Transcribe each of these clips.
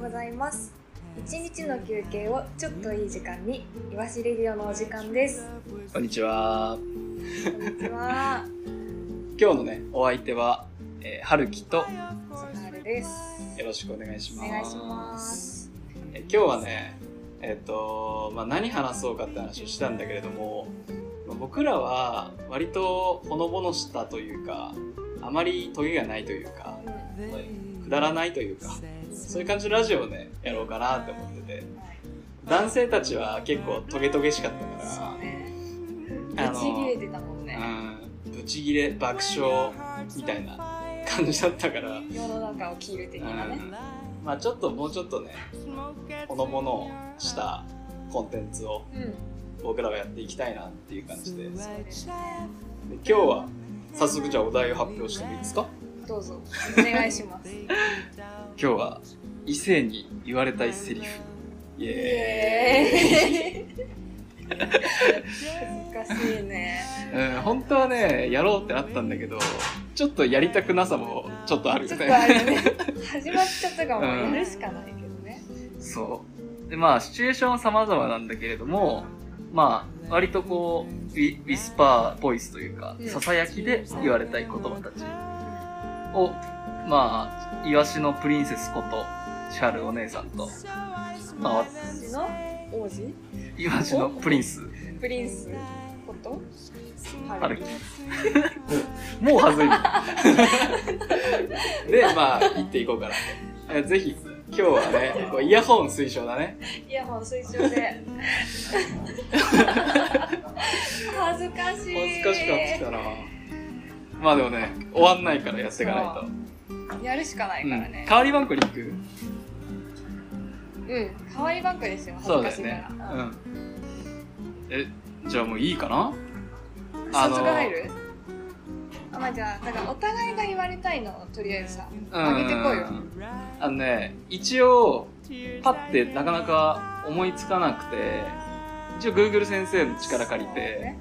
ございます。一日の休憩をちょっといい時間にいわしレディオのお時間です。こんにちは。こんにちは。今日のね、お相手は、えー、はるきと、です。ろしくお願いします。お願いします。え今日はね、えっ、と、まあ、何話そうかって話をしたんだけれども、まあ僕らは割とほのぼのしたというか、あまりトゲがないというか、くだらないというか、そういう感じのラジオをね、やろうかなって思ってて、男性たちは結構トゲトゲしかったから、ね。あのぶち切れてたもんね。うん、ブチギレ爆笑みたいな感じだったから、世の中を切る的なね。うん。まあちょっともうちょっとねほのぼのしたコンテンツをうん。僕らはやっていきたいなっていう感じで。うですね今日は早速じゃあお題を発表してもいいですか？どうぞ。お願いします。今日は異性に言われたいセリフ。イイ。エエー。イ難しいね。うん、本当はねやろうってなったんだけどちょっとやりたくなさもちょっとあるよね。ね。始まっちゃったからも。うやるしかないけどね。そう。で、まあ、シチュエーションは様々なんだけれども、まあ、割とこう、ウィウィスパーボイスというか、うん。ささやきで言われたい言葉たちを、まあ、イワシのプリンセスこと、シャルお姉さんと、まあ、私の王子？イワシのプリンス、プリンスこと？はるき。もうはずい。で、まあ、言っていこうかな。と。えぜひ、今日はね、こうイヤホン推奨だね。イヤホン推奨で。恥ずかしい。恥ずかしかってきたなまあでもね終わんないからやっていかないやるしかないと、からね。うん、代わりバンクに行く？うん。代わりバンクですよ恥ずかしいから。ねうん。えじゃあもういいかな？早速入るあまあじゃあだからお互いが言われたいのをとりあえずさあげてこうよ。あのね一応パッてなかなか思いつかなくて一応 Google 先生の力借りて、ね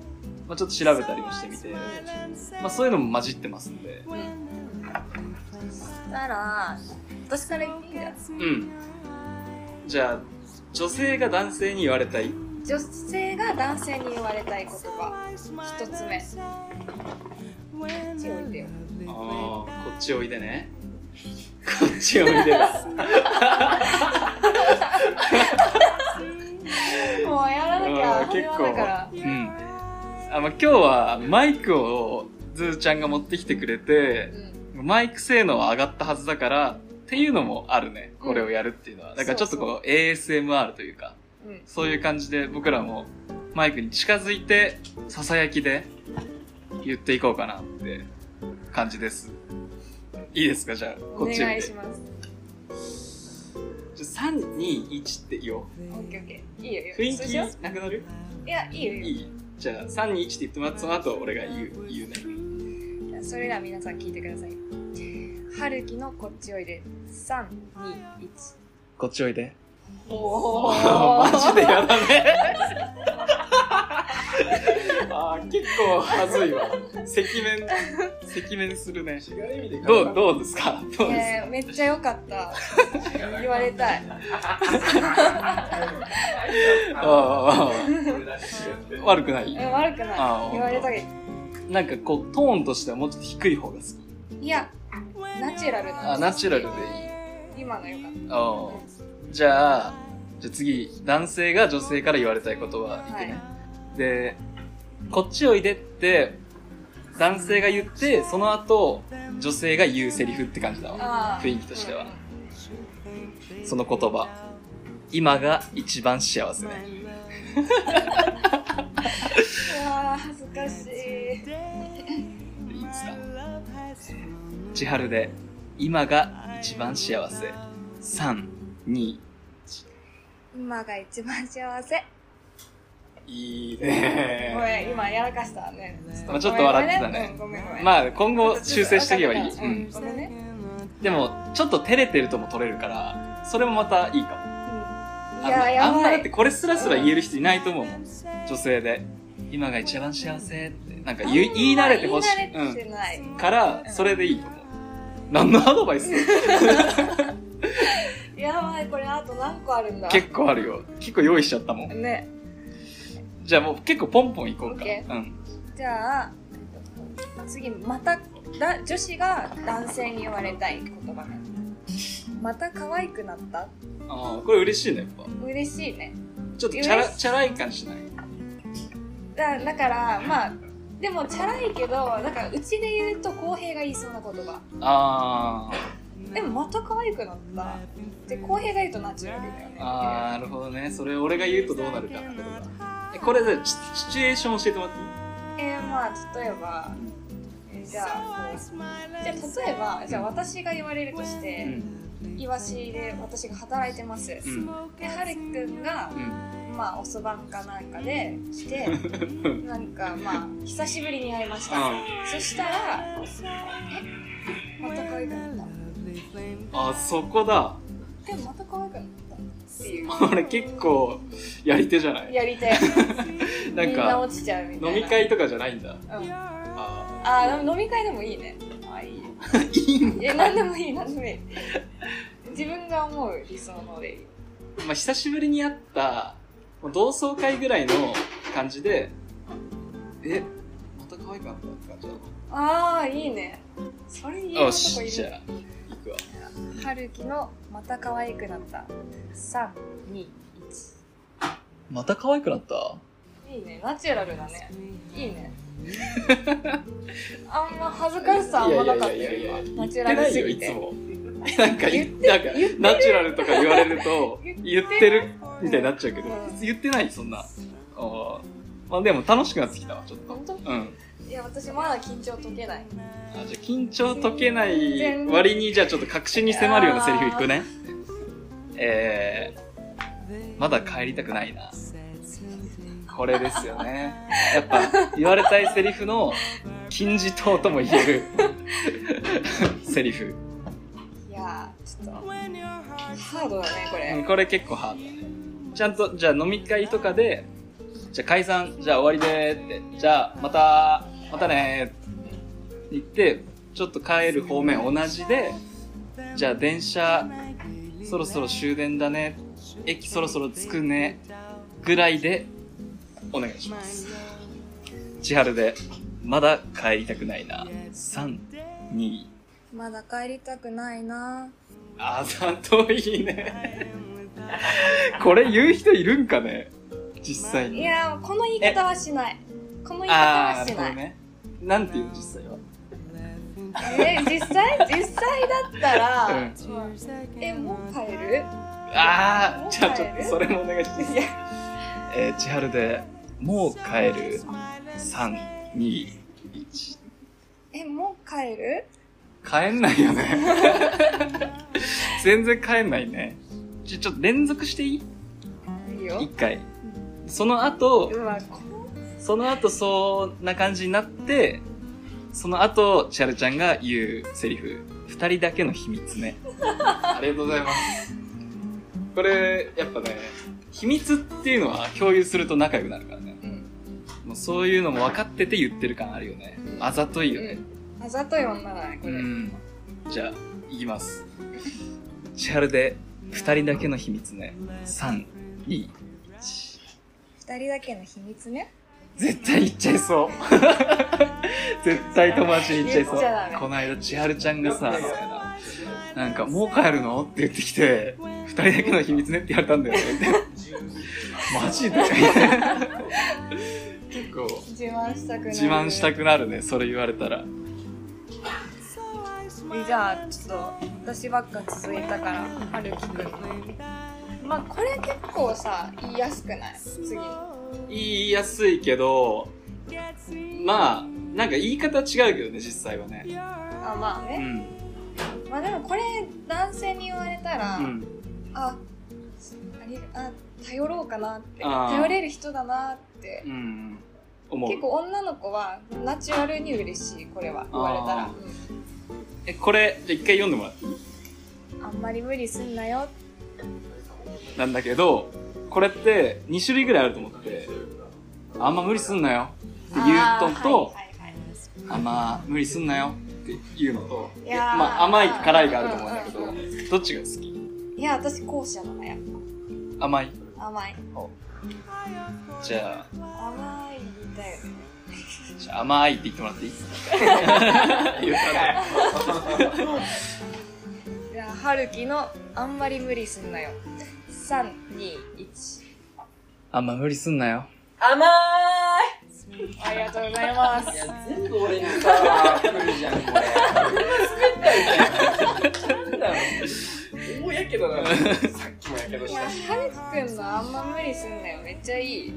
まあ、ちょっと調べたりもしてみて、まあ、そういうのも混じってますんで。そしたら私から言っていいじゃんうん。じゃあ女性が男性に言われたい？女性が男性に言われたい言葉一つ目。こっちおいでよ。ああこっちおいでね。こっちおいでだ。もうやらなきゃ。始あー結構。まだからうんあ、まあ、今日はマイクをズーちゃんが持ってきてくれてう、ん。マイク性能は上がったはずだからっていうのもあるね。これをやるっていうのは、だからちょっとこう ASMR というかうん。そういう感じで僕らもマイクに近づいてささやきで言っていこうかなって感じです。いいですか？じゃあおこっちお願いします。じゃあ321って言おう。オッケーオッケー。いいよいいよ。雰囲気なくなる？ういやいいよいいよ。いい？じゃあ321って言ってもらってその後俺が言う言うね。それでは皆さん聞いてください。春樹のこっちおいで。321こっちおいで。お マジでやだね あー結構はずいわ。赤面赤面するね。どうどうですか？どうですえー、めっちゃ良かった。言われたい。か あーあー。悪くない？え悪くあない。言われたけなんかこうトーンとしてはもうちょっと低い方が好き。いやナチュラルな。あナチュラルでいい。今の良かっああじゃあじゃあ次男性が女性から言われたいことは言ってね、でこっちおいでって男性が言ってその後女性が言うセリフって感じだたわ雰囲気としては。その言葉。今が一番幸せ。わー恥ずかしい。いいですか？千春で今が一番幸せ。32今が一番幸せいいごねめん今やらかしたね。まあちょっと笑ってたね。まあ今後修正していけばいい、ううん。ん、ごめんね。でもちょっと照れてるとも取れるからそれもまたいいかも。うん。いやああんまだってこれすらすら言える人いないと思うもん。女性で。今が一番幸せって。なんか言い言い慣れてほしい、うん、からそれでいいと思う。何のアドバイス？やばこれあと何個あるんだ？結構あるよ。結構用意しちゃったもん。ねじゃあもう結構ポンポンいこうか、うん。じゃあ次まただ女子が男性に言われたい言葉。ねまた可愛くなった？ああこれ嬉しいねやっぱ。嬉しいね。ちょっとチャラ嬉しい。チャラい感じしない？だだからまあでもチャラいけどだからうちで言うと公平が言いそうな言葉。あでもまた可愛くなった。で公平が言うとナチュラルだよねーあーなるほどね。それ俺が言うとどうなるかってことだえこれでシシチュエーション教えてもらっていい？えー、まあ例えばえーじゃあこうじゃあ例えばじゃあ私が言われるとしうて、ん。イワシで私が働いてます、うん。ではるきくんがうん。まあおそばんかなんかで来てなんかまあ久しぶりに会いました、そしたら「えまた可愛くなった」あそこだ。でもまた可愛くなったっていう。俺結構やり手じゃない？やりて なんみんなか落ちちゃうみたいな。飲み会とかじゃないんだ。うん。ああー飲み会でもいいね。あいい。ーいいんいや何でもいい何でもいい。自分が思う理想のでいいまあ、久しぶりに会った同窓会ぐらいの感じでえ可愛くなったって感じだああいいね。それ言えるよ男しじゃいるあ。行くわ。はるきのまた可愛くなった。321また可愛くなった？いいね。ナチュラルだね。いいね。あんま恥ずかしさあんまなかった。よ今ナチュラルすぎて。ないよいつも。なんか言ってなんか言ってるナチュラルとか言われると言ってるみたいになっちゃうけど。うん。言ってないそんな。あー。まあでも楽しくなってきたわちょっと。本当？うんいや私まだ緊張解けない。あじゃあ緊張解けない割にじゃあちょっと確信に迫るようなセリフいくね？えー、まだ帰りたくないな。これですよね。やっぱ言われたいセリフの金字塔とも言える セリフ。いやーちょっとハードだねこうんれこれ結構ハード。だねちゃんとじゃあ飲み会とかでじゃあ解散じゃあ終わりでーってじゃあまたまたねーって言ってちょっと帰る方面同じでじゃあ電車そろそろ終電だね駅そろそろ着くねぐらいでお願いします。千春でまだ帰りたくないな。32まだ帰りたくないな。あざといね。これ言う人いるんかね？実際いにやーこの言い方はしないこの言い方はしない、ね。なんていうの実際は。えー実際実際だったら、うん。まあえもう帰る？ああじゃあちょっとそれもお願いします。えー、千春でもう帰る？321えもう帰る？帰んないよね。全然帰んないね。ちょちょっと連続していい？いいよ。一回。その後うわその後そんな感じになってその後千春ちゃんが言うセリフ。二人だけの秘密ね。ありがとうございます。これやっぱね秘密っていうのは共有すると仲良くなるからね。うん。もうそういうのも分かってて言ってる感あるよね。うん。あざといよね。うん。あざとい女だねこれ、うん。じゃあいきます。千春で二人だけの秘密ね。321二人だけの秘密ね絶対言っちゃいそう。絶対友達に言っちゃいそう。この間千春ちゃんがさななんか「もう帰るの?」って言ってきて「二人だけの秘密ね」って言われたんだよね。マジで？結構自慢したくなる自慢したくなるねそれ言われたら。えじゃあちょっと私ばっか続いたからはるきくん。のまあこれ結構さ言いやすくない？次言いやすいけどまあなんか言い方違うけどね実際はね。あまあね、うん。まあでもこれ男性に言われたら、うん。あありあ頼ろうかなって。頼れる人だなって。うん思う。結構女の子はナチュラルに嬉しいこれは。言われたら、えこれじゃあ一回読んでもらっていい？あんまり無理すんなよ。なんだけどこれって2種類ぐらいあると思ってあんま無理すんなよっていうのと、あんま無理すんなよっていうのといやー。まあ甘いと辛いがあると思うんだけど、うんうんどっちが好き？いや私後者だなやっ甘い？ぱ甘い。じゃあ。甘いだよね。じゃあ甘いって言ってもらっていい？言ったね。じゃあ春樹のあんまり無理すんなよ321あんま無理すんなよ甘ありがとうございますーいいや、全部俺にさ、来るじゃん、これ。俺が滑ったみたいな。なんだよ。大やけどな。さっきもやけどいやしたし。春樹くんのあんま無理すんなよめっちゃいい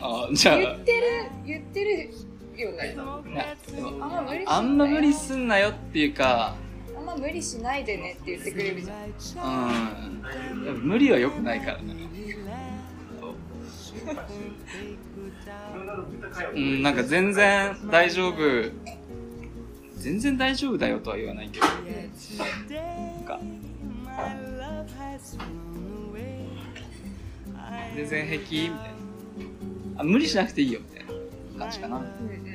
あじゃあ言ってる言ってるよねあんま無理すんなよあんま無理すんなよっていうかま無理しないでねって言ってくれるじゃん。うん。無理は良くないからね。うんなんか全然大丈夫。全然大丈夫だよとは言わないけど。なんか。全然平気？みたいな。あ無理しなくていいよみたいな感じかな。うんうん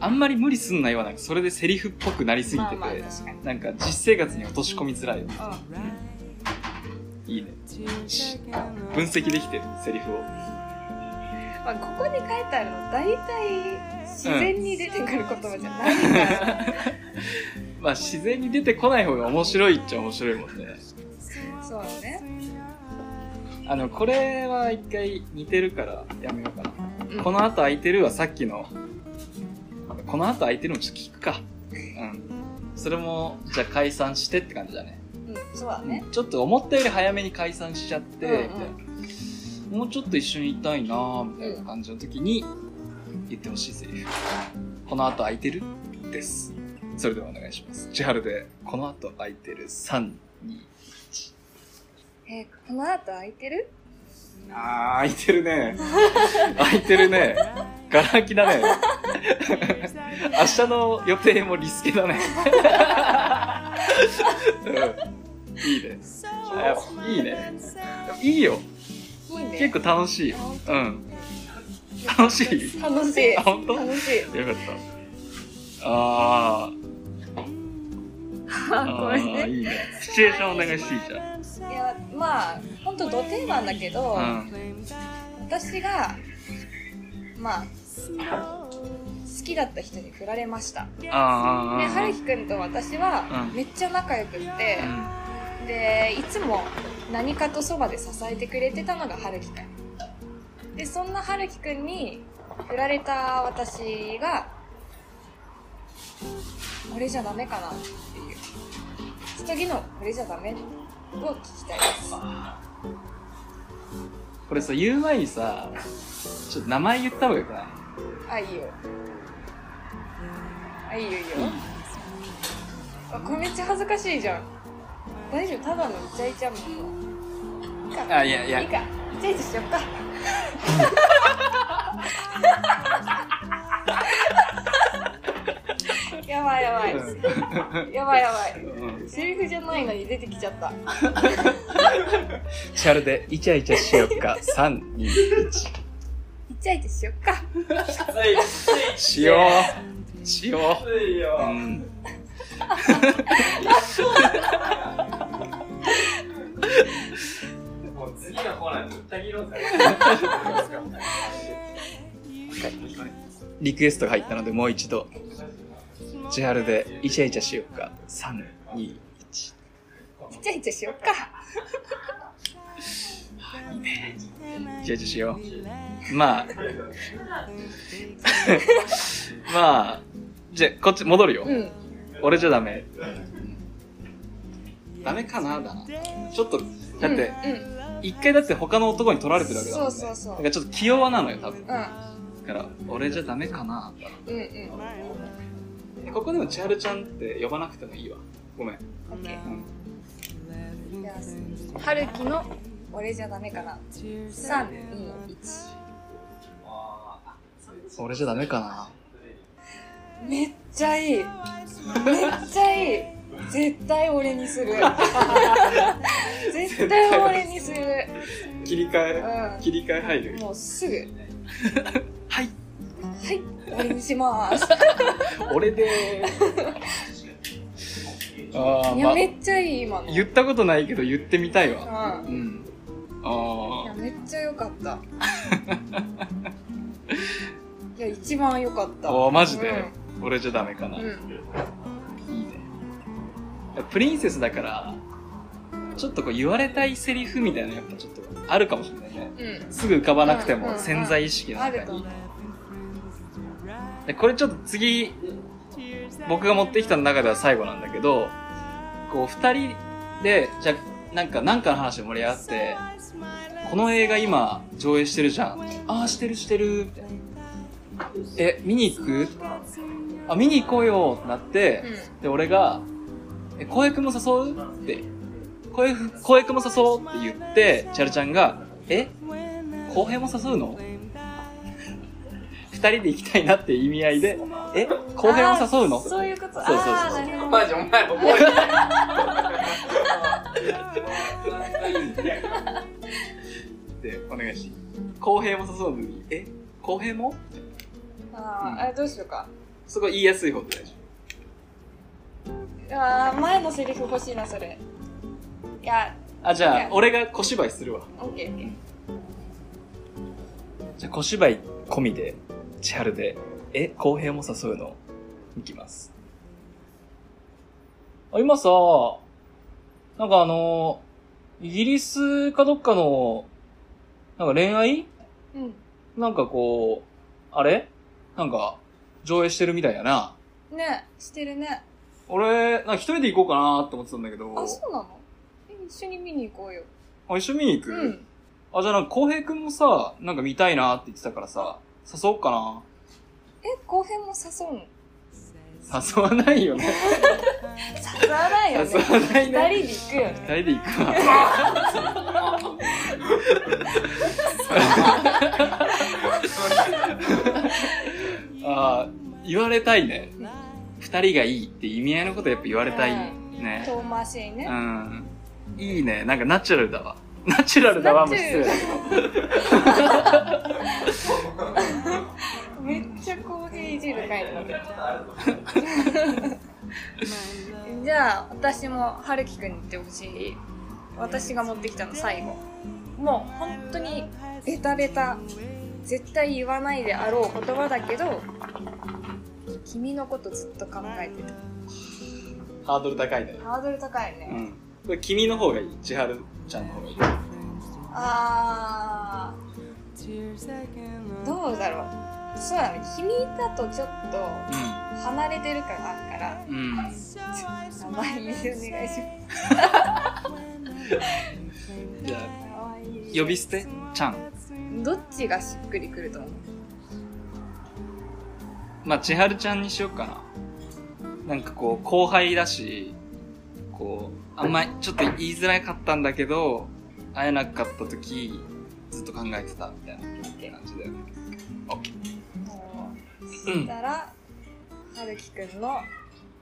あんまり無理すんなよはなんかそれでセリフっぽくなりすぎてて、まあまあなんか実生活に落とし込みづらい。ようん。いいね。分析できてるセリフを。まあ、ここに書いてあるの大体自然に出てくる言葉じゃないから、まあ自然に出てこない方が面白いっちゃ面白いもんね。そうね。あのこれは一回似てるからやめようかな、うん。この後空いてるはさっきのこの後空いてるもちょっと聞くか。うん。それもじゃあ解散してって感じだね。うんそうだね。ちょっと思ったより早めに解散しちゃって、うんうん。みたいな。もうちょっと一緒にいたいなーみたいな感じの時に言ってほしいセリフ。この後空いてる？です。それではお願いします。千春で、この後空いてる？3、2、えーこの後空いてる？あー、空いてるね。空いてるね。ガラ空きだね。明日の予定もリスケだね。うん、いいね。あいいね。いいよ。結構楽しいうん。楽しい？楽しいあ本当？楽しいよかった。あー。ああーいいね。シチュエーションお願いしていいじゃん。いやまあ本当ド定番だけど、うん。私がまあ好きだった人に振られました。で。春樹くんと私はうん。めっちゃ仲良くって、うん。でいつも何かとそばで支えてくれてたのが春樹くん。でそんな春樹くんに振られた私が俺じゃダメかなっていう。次の俺じゃダメを聞きたいですこれさ、言う前にさ、ちょっと名前言った方がよくない？あいいよ。あいいよいいよ。あこれめっちゃ恥ずかしいじゃん。大丈夫？ただのイチャイチャも。いいか。あ、いやいや。いい、か。イチャイチャしよっかばいやばいやばいやばいうん。セリフじゃないのに出てきちゃった チャルでイチャイチャしよっか。3、2、1。イチャイチャしよっかしよう。しよついよう。う。ん。もう次のコーナーに行ったぎろうぜ。リクエストが入ったので、もう一度。千春でイチャイチャしよっか。3、2、1。イチャイチャしよっかイチャイチャしよう。まあ。まあ。じゃあ、こっち戻るよ。うん俺じゃダメ。ダメかなだな。ちょっと、だって、うんうん一回だって他の男に取られてるわけだもんね。そうそうそうだからちょっと気弱なのよ、多分。うだから、俺じゃダメかなうんうんなここでも千春ちゃんって呼ばなくてもいいわ。ごめん。オッケうん。ーじゃあ春樹の俺じゃダメかな。321俺じゃダメかな。めっちゃいい。めっちゃいい。絶対俺にする。絶対俺にする。切り替え、う切り替え入る。ん。もうすぐ。はい。はい俺にします 俺で いや、まあめっちゃいい、今の。言ったことないけど言ってみたいわ。う。うんん。いあや、めっちゃ良かった。いや、一番良かった。あ。あマジで、俺じゃダメかな。うん。うん。いいね。プリンセスだから、ちょっとこう言われたいセリフみたいなのやっぱちょっとあるかもしれないね。うん。すぐ浮かばなくてうんうんうんも潜在意識の中にあると思う。。でこれちょっと次、僕が持ってきた中では最後なんだけど、こう二人で、じゃあなんか、なんかの話で盛り上がって、この映画今上映してるじゃん。ああ、してるしてる。みたいなえ、見に行く？あ、見に行こうよってなって、うで、俺が、え、浩平くんも誘う？って、浩平く浩平くんも誘おうって言って、チャルちゃんが、え？浩平も誘うの？二人で行きたいなって意味合いで、え浩平も誘うの？そういうこと。そうそうそうマジお前覚えて で、お願いし。浩平も誘うのに、え？浩平も？あーあ、どうしようか。そこ言いやすい方で大丈あー前のセリフ欲しいな、それ。いや、夫。あ、じゃあ俺が小芝居するわ。オッケーオッケー。じゃあ小芝居込みで、千春で、え、公平も誘うの？いきます。あ、今さ、なんかあの、イギリスかどっかの、なんか恋愛？うん。なんかこう、あれ？なんか、上映してるみたいやな。ね、してるね。俺、なんか一人で行こうかなって思ってたんだけど、あ、そうなの？え一緒に見に行こうよ。あ一緒に見に行く、うん。あ、じゃあなんか浩平くんもさ、なんか見たいなって言ってたからさ、誘おうかな。え、後編も誘うの？誘わないよね。誘わないよね。誘わないね。二人で行くよね。二人で行くわ。ああ、言われたいね。二人がいいって意味合いのことやっぱ言われたいね。遠回しにねう。ん。いいね。なんかナチュラルだわ。ナチュラルだわも失礼だけめっちゃ公平いじる回になってるじゃあ、私も春樹くんに言ってほしい。私が持ってきたの最後。もう本当にベタベタ。絶対言わないであろう言葉だけど、君のことずっと考えてる。ど。ハードル高いね。ハードル高いうね。ん。これ君の方がいい。千春ちゃんの方がいい。あー、どうだろう。そうだね。君だとちょっと離れてる感があるから、うん。うん。名前入れてお願いしじゃます。あ、呼び捨て？ちゃん。どっちがしっくりくると思う？まあ、千春ちゃんにしよっかな。なんかこう、後輩だし、こう、あんまりちょっと言いづらかったんだけど、会えなかった時、ずっと考えてたみたいな感じだよね。オッケー。もうそしたら、はるきくんの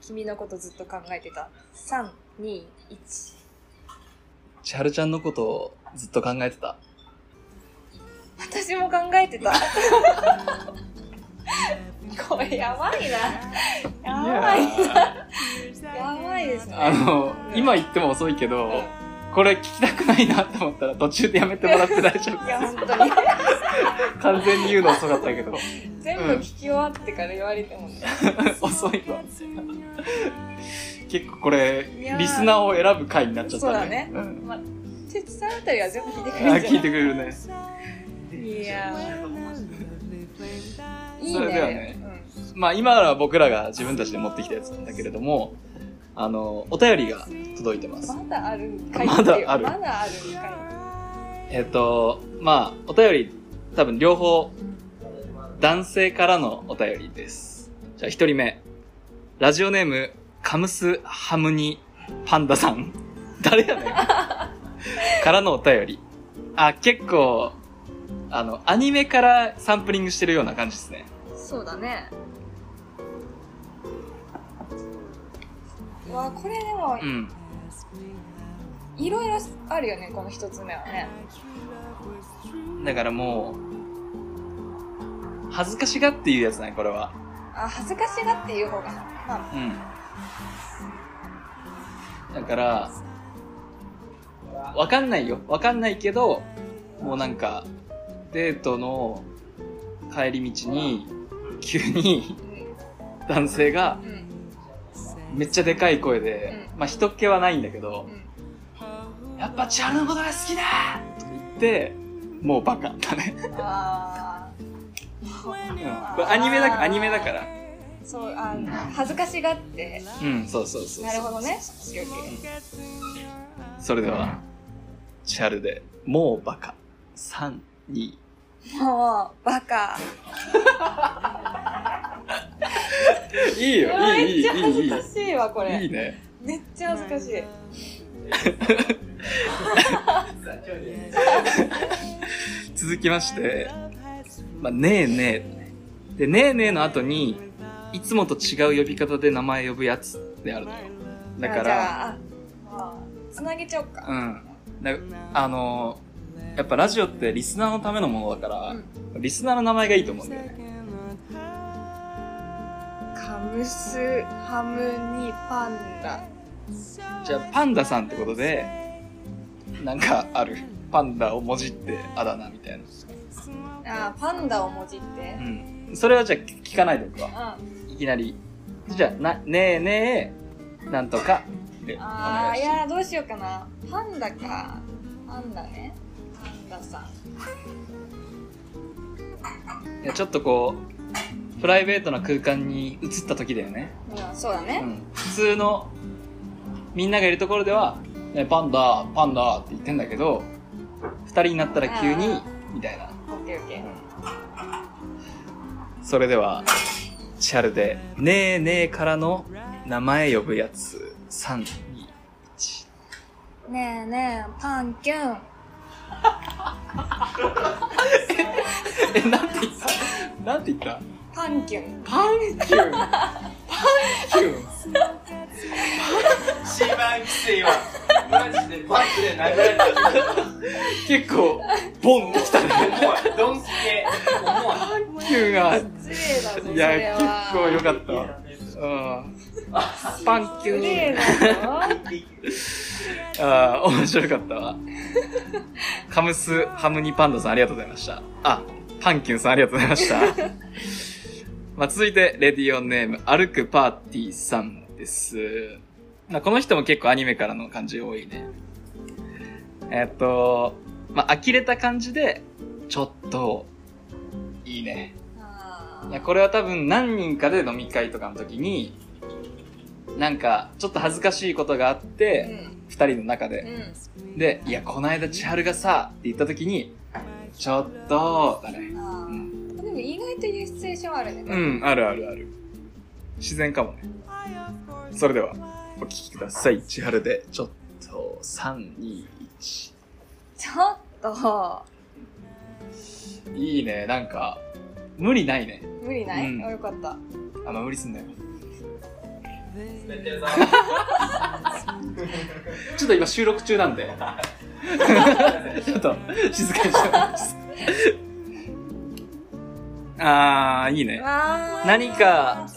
君のことずっと考えてた。3、2、1。千春ちゃんのことをずっと考えてた？私も考えてた。これやばいな。やばいな。やばいですね。あの、今言っても遅いけど、これ聞きたくないなって思ったら途中でやめてもらって大丈いや、本当に。夫。完全に言うの遅かったけど。全部聞き終わってから言われてもね。遅いわ。結構これリスナーを選ぶ回になっちゃったね。そうだねんまあ、哲さんあたりは全部聞いてくあれるんじゃ聞いてくれるね。ないいやーいいそれね。ではねまあ今は僕らが自分たちで持ってきたやつなんだけれども、あの、お便りが届いてます。まだあるんかいまだあるまだあるんかいえっ、と、まあ、お便り、多分両方、男性からのお便りです。じゃあ一人目。ラジオネーム、カムスハムニパンダさん。誰やねん。からのお便り。あ、結構、あの、アニメからサンプリングしてるような感じですね。そうだねうわこれでもうん。いろいろあるよねこの一つ目はねだからもう、恥ずかしがっていうやつね、これは。あ恥ずかしがっていう方がなまあうん。だから、わかんないよ。わかんないけど、もうなんか、デートの帰り道に、急に男性がめっちゃでかい声で、まあ人っ気はないんだけどう、んやっぱ千春のことが好きだと言って、もうバカだね。アニメだアニメだから。ーそうあの恥ずかしがってうん、そうそうそう。なるほどねそれでは、チャルで、もうバカ。3、2。もうバカいいよ、いい、いい、いめっちゃ恥い、いずかしいわこい。いいれね。めっちゃ恥ずかしい続きまして、まあ、ねえねえ。で、ねえねえの後に、いつもと違う呼び方で名前呼ぶやつであるのよ。だから、つなげちゃおうかうん。だあのーやっぱラジオってリスナーのためのものだから、リスナーの名前がいいと思うんだよね。カムスハムニパンダじゃあ、パンダさんってことで、なんかある。パンダをもじってあだ名みたいな。あパンダをもじってうん。それはじゃあ聞かないでおくわ。うんいきなり。じゃあ、な、ねえねえ、なんとか、で、おあーい。やどうしようかなパンダかパンダねさんいやちょっとこう、プライベートな空間に移った時だよね。うんそうだね、うん。普通の、みんながいるところでは、ね、パンダ、パンダって言ってんだけど、二人になったら急にあ、みたいな。オッケーオッケーそれでは、チャルで、ねえねえからの名前呼ぶやつ、3、2、1。ねえねえパンキュン え、なんて言った？なんて言った？パンキュンパンキュン？パンキュン？一番きついわ。マジでバックで殴られた。結構、ボンってきたね。重い。ドンスケ。パンキュンが、失礼だぞそいや、れは結構良かったわ。うん。パンキュン。だぞああ、面白かったわ。カムスハムニパンダさんありがとうございました。あ、パンキュンさんありがとうございました。まあ、続いて、レディオネーム、歩くパーティーさんです。まあ、この人も結構アニメからの感じ多いね。えっと、まあ、呆れた感じで、ちょっと、いいね。あいや、これは多分何人かで飲み会とかの時に、なんか、ちょっと恥ずかしいことがあっーて、二、人の中うで。んで、いや、この間千春がさ、って言った時に、ちょっと、だね。でも意外というシチュエーションあるねうん、あるあるある。自然かもね。それでは、お聞きください。千春で、ちょっと、3、2、1。ちょっといいね、なんか、無理ないね。無理ない、うんあよかったあんま無理すんなよ。ちょっと今収録中なんで。ちょっと、静かにしてます。あー、いいね。何か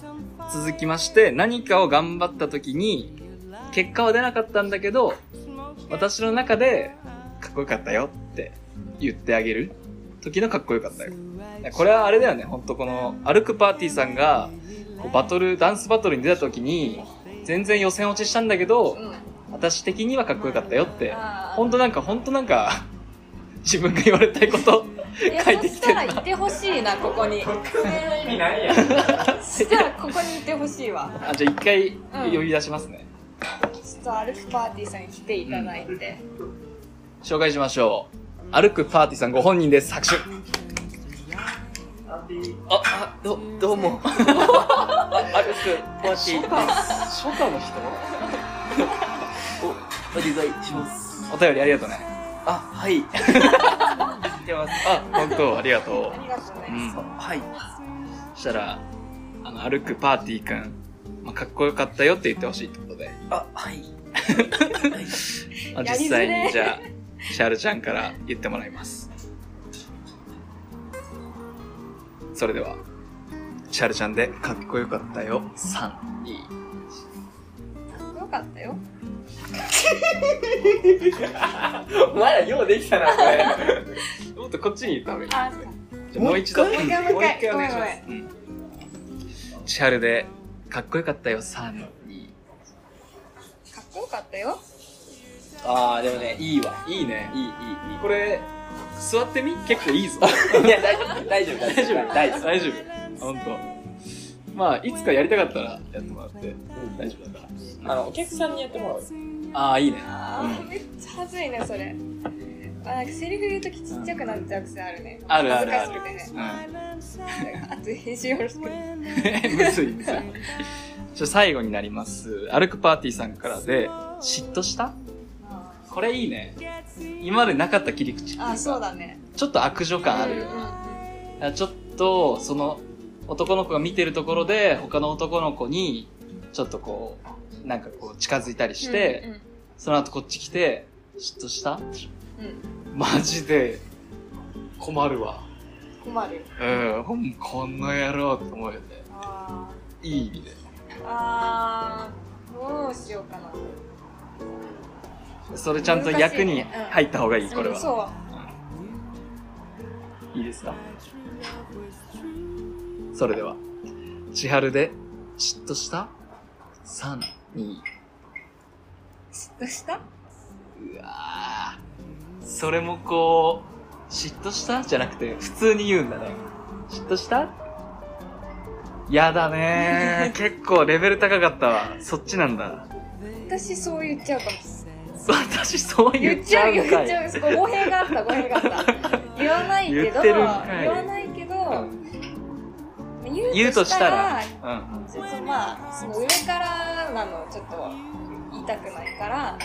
続きまして、何かを頑張った時に、結果は出なかったんだけど、私の中で、かっこよかったよって言ってあげる時のかっこよかったよ。これはあれだよね、ほんとこの、歩くパーティーさんが、バトル、ダンスバトルに出た時に、全然予選落ちしたんだけど、うん私的にはかっこよかったよって、あーほんとなんか、ほんとなんか、自分が言われたいこと、え書いてきそしてたらいてほしいなここにその意味ないやん。そしたらここにいてほしいわあ、じゃあ一回うん呼び出しますね。ちょっと歩くパーティーさんに来ていただいて、紹介しましょう。歩くパーティーさんご本人です。拍手。あ、あ、ど、どうも。あ歩くパーティーです。初夏の人？お願いします。お便りありがとうね。あ、はい。知ってます。あ、本当ありがとありがとうう。うね、ん。はい。そしたら、あの、歩くパーティーくん、まあ、かっこよかったよって言ってほしいってことで。あ、はい。はい。まあ、実際にじゃあ、シャルちゃんから言ってもらいます。それでは、シャルちゃんでかっこよかったよ。3、2、かっこよかったよ。お前らようできたな、これ。もっとこっちに言った方がいい。あじゃあもう一度。もう一回もう一回。お願いします。ごうん。千春でかっこよかったよ。3にかっこよかったよ。あー、でもね、いいわ。いいね。いい、いい、いい。これ座ってみ？結構いいぞ。いや、大丈夫、大丈夫、大丈夫。大丈夫。大丈夫本当。まあいつかやりたかったらやってもらって。大丈夫だから。あの、お客さんにやってもらおうよ。ああいいね。あーめっちゃ恥ずいねそれ。あなんかセリフ言うときちっちゃくなっちゃう癖あるね。あるあるある。恥ずかしくてね。うん。あと編集よろしくむずいむずい。じゃあ最後になります。歩くパーティーさんからで嫉妬した？これいいね。今までなかった切り口。っていうかあそうだね。ちょっと悪女感あるよね。うんうんちょっとその男の子が見てるところで他の男の子にちょっとこうなんかこう近づいたりして、うんうん。その後こっち来て嫉妬した？うん。マジで。困るわ。困る。ようんほんこの野郎って思うよね。あいい意味で。ーあーどうしようかなそれちゃんと役に入った方がいいこれは、う。んそいいですか？それでは千春で嫉妬した？3、2、う嫉妬した？うわー。それもこう、嫉妬した？じゃなくて、普通に言うんだね。嫉妬した？やだねー。結構レベル高かったわ。そっちなんだ。私そう言っちゃうかも私そう言っち言っちゃうゃうんかい。言っちゃうそこ語弊があった語弊があった言わないけど言わないけどうん言言うとしたら、ううん。ちょっとまあその上からなのちょっと言いたくないから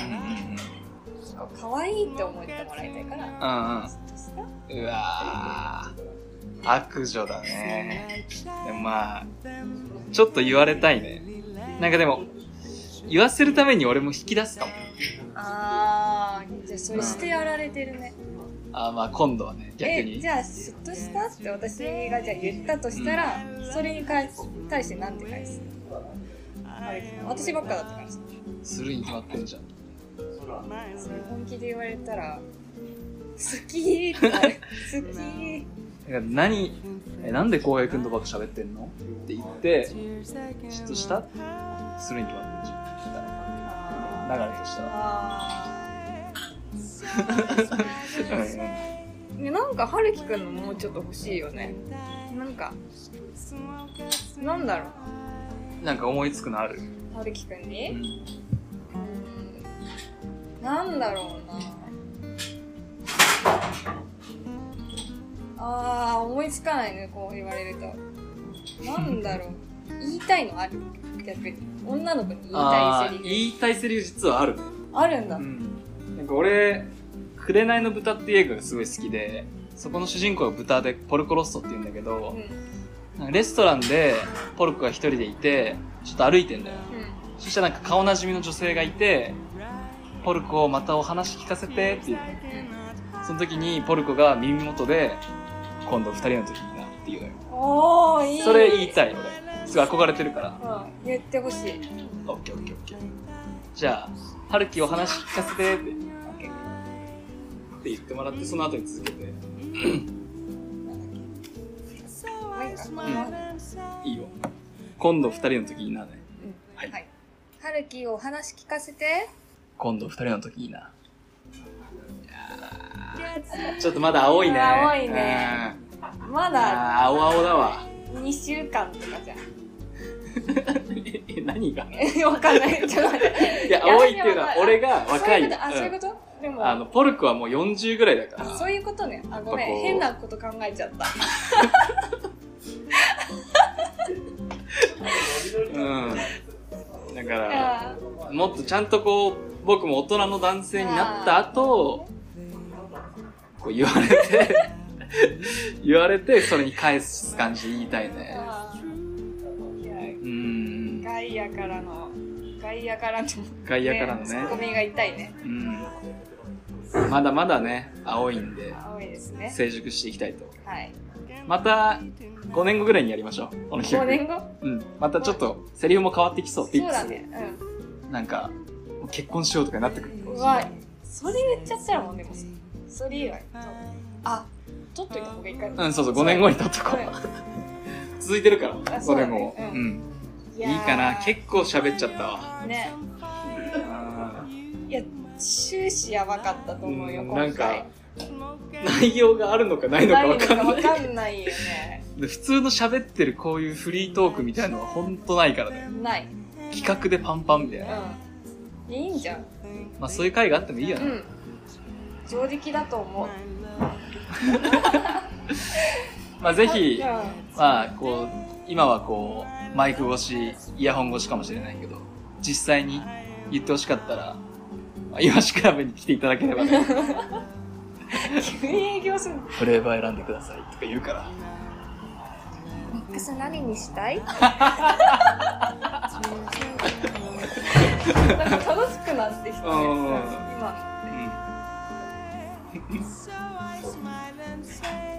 可愛いって思ってもらいたいからうんううわー悪女だね。でもまあ、ちょっと言われたいね。なんかでも、言わせるために俺も引き出すかも。あーじゃあそれしてやられてるねあーまあ今度はね、逆えにじ。ゃあ嫉妬したって私がじゃあ言ったとしたら、それに返す対してなんて返す？私ばっかだったからさするに決まってんじゃん。それ本気で言われたら好きってなる好き何、え、なんで浩平くんとばっか喋ってんの？って言って、嫉妬した？するに決まって。流れとしては。なんか春樹くんのもうちょっと欲しいよね。なんかなんだろう。なんか思いつくのある？な春樹くんうに、ん。うん、なんだろうな。あー思いつかないねこう言われると。なんだろう言いたいのある？逆に女の子に言いたいセリフ言いたいセリフ実はあるね。あるんだ、うん。なんか俺、紅の豚っていう映画がすごい好きで、そこの主人公が豚でポルコロッソって言うんだけど、なんかレストランでポルコが一人でいて、ちょっと歩いてんだよ。そしたらなんか顔なじみの女性がいて、ポルコまたお話聞かせてって言うのその時にポルコが耳元で、今度二人の時になって言うのよ。おーいいそれ言いたい俺。すごい憧れてるから。うん、言ってほしいオッケーオッケーオッケー。じゃあ、春樹お話聞かせてって。って言ってもらって、その後に続けて。うんいいよ。今度二人の時いいなね。はいはい春樹お話聞かせて今度二人の時いいな。ちょっとまだ青いね。青いねまうん。だ青々だわ。2週間とかじゃん え、何が？え わかんない。ちょっと待って。いや、青いっていうのは俺が若い。そういうことあそういうこと、でも。あの、ポルクはもう40ぐらいだから。そういうことね。あごめん。変なこと考えちゃった。うん。だかいら、や。もっとちゃんとこう、僕も大人の男性になった後、こう言われて、言われて、それに返す感じで言いたいね。外野からの外野からの外野からのツッコね。ミが痛いねうん。まだまだね、青いんで、青いですね成熟していきたいと。はいまた、5年後ぐらいにやりましょう。この企5画。年後？うん。またちょっと、セリフも変わってきそう。そうだねなんか、大結婚しようとかになってくるうわそれ言っちゃったらもうでもそれ以外あ取っといた方がいいかなうんそうそう5年後に撮っとこう 続いてるから5あそうだね年後うんうんいいいかな。結構喋っちゃったわ。ね。あいや終始やばかったと思うようん今回。なんか内容があるのかないのか分かん何ない。のかんないよね。で普通の喋ってるこういうフリートークみたいなのは本当ないからね。ない。企画でパンパンみたいな、うん。いいんじゃん。まあそういう回があってもいいよね、うん。上出来だと思う。まあぜひうん。まあこう今はこうマイク越しイヤホン越しかもしれないけど実際に言ってほしかったら、まあ、イワシクラブに来ていただければね。急に営業するの？フレーバー選んでくださいとか言うから。ミックス何にしたい？なんか楽しくなってきた。ねうん。今。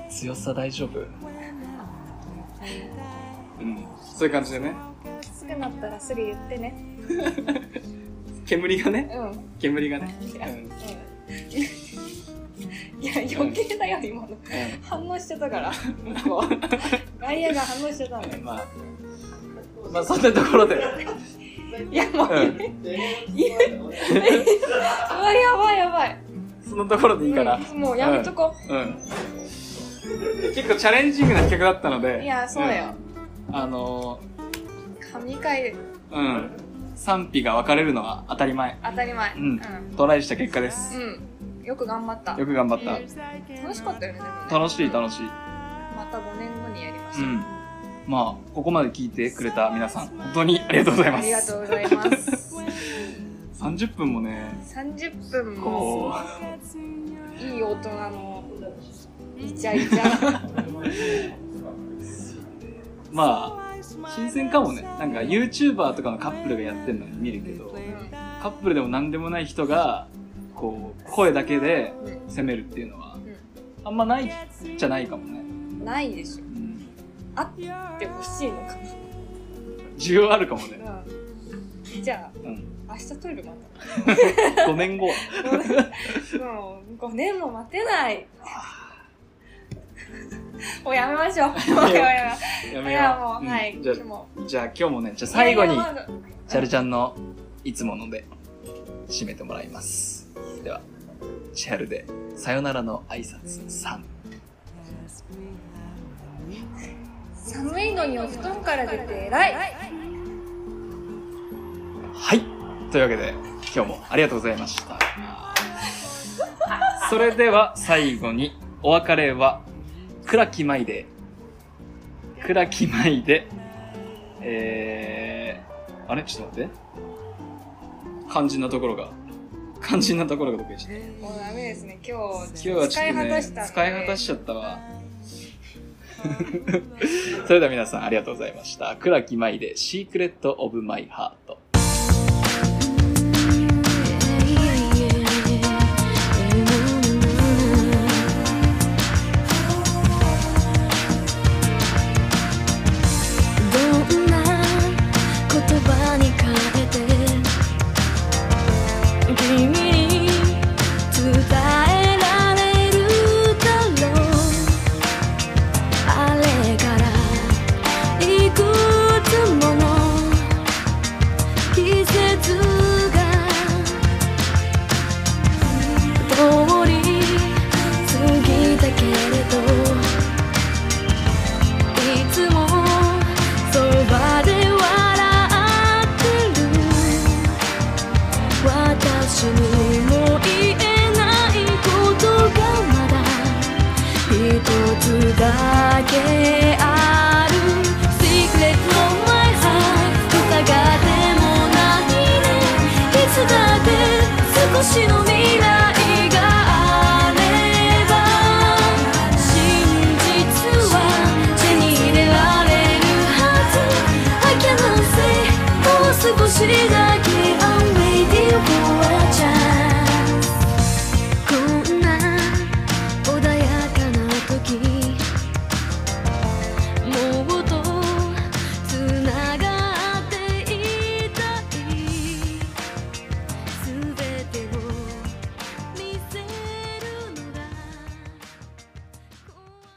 強さ大丈夫？うん。そういう感じでね。きつくなったらすぐ言ってね。煙がね。うん。うん。煙がね、いや余計だよ今の。反応しちゃったから。外野が反応しちゃったのよ。まあ。まあそんなところで、いやもう、うん、やばいやばい。そのところでいいかな、うんもうやめとこう。ん。結構チャレンジングな企画だったのう、で。いやそうよ、うんあの神回。ーうん。賛否が分かれるのは当たり前。当たり前。ううん。ん、トライした結果です。うん。よく頑張った。よく頑張った、うん。楽しかったよねでもね。楽しい楽しい。また5年後にやりましょう、うん。まあここまで聞いてくれた皆さん本当にありがとうございます。ありがとうございます。30分もね。30分も。こいい大人の。イチャイチャ。う まあ新鮮かもね。なんか YouTuber とかのカップルがやってるのに見るけど。カップルでも何でもない人がこう声だけでうん攻めるっていうのはあんまないじゃないかもね、うんないでしょ。うん、あってほしいのか需要あるかもね、な、うん、じゃあうん、明日撮るまた5年後。は もう5年も待てない もうやめましょう。もうやめまやめいやもよう、う、はい。じゃあじゃあ今日もねじゃあ最後にチャルちゃんのいつもので締めてもらいます。ではチャルでさよならの挨拶3寒いのにお布団から出て偉い。はい。というわけで今日もありがとうございました。それでは最後にお別れは倉木舞で。倉木舞で。えー、あれ？ちょっと待って。肝心なところが。肝心なところがどこでしたもうダメですね。今日今日はちょっとね使い果たしたんで使い果たしちゃったわ。それでは皆さんありがとうございました。倉木舞でシークレットオブマイハート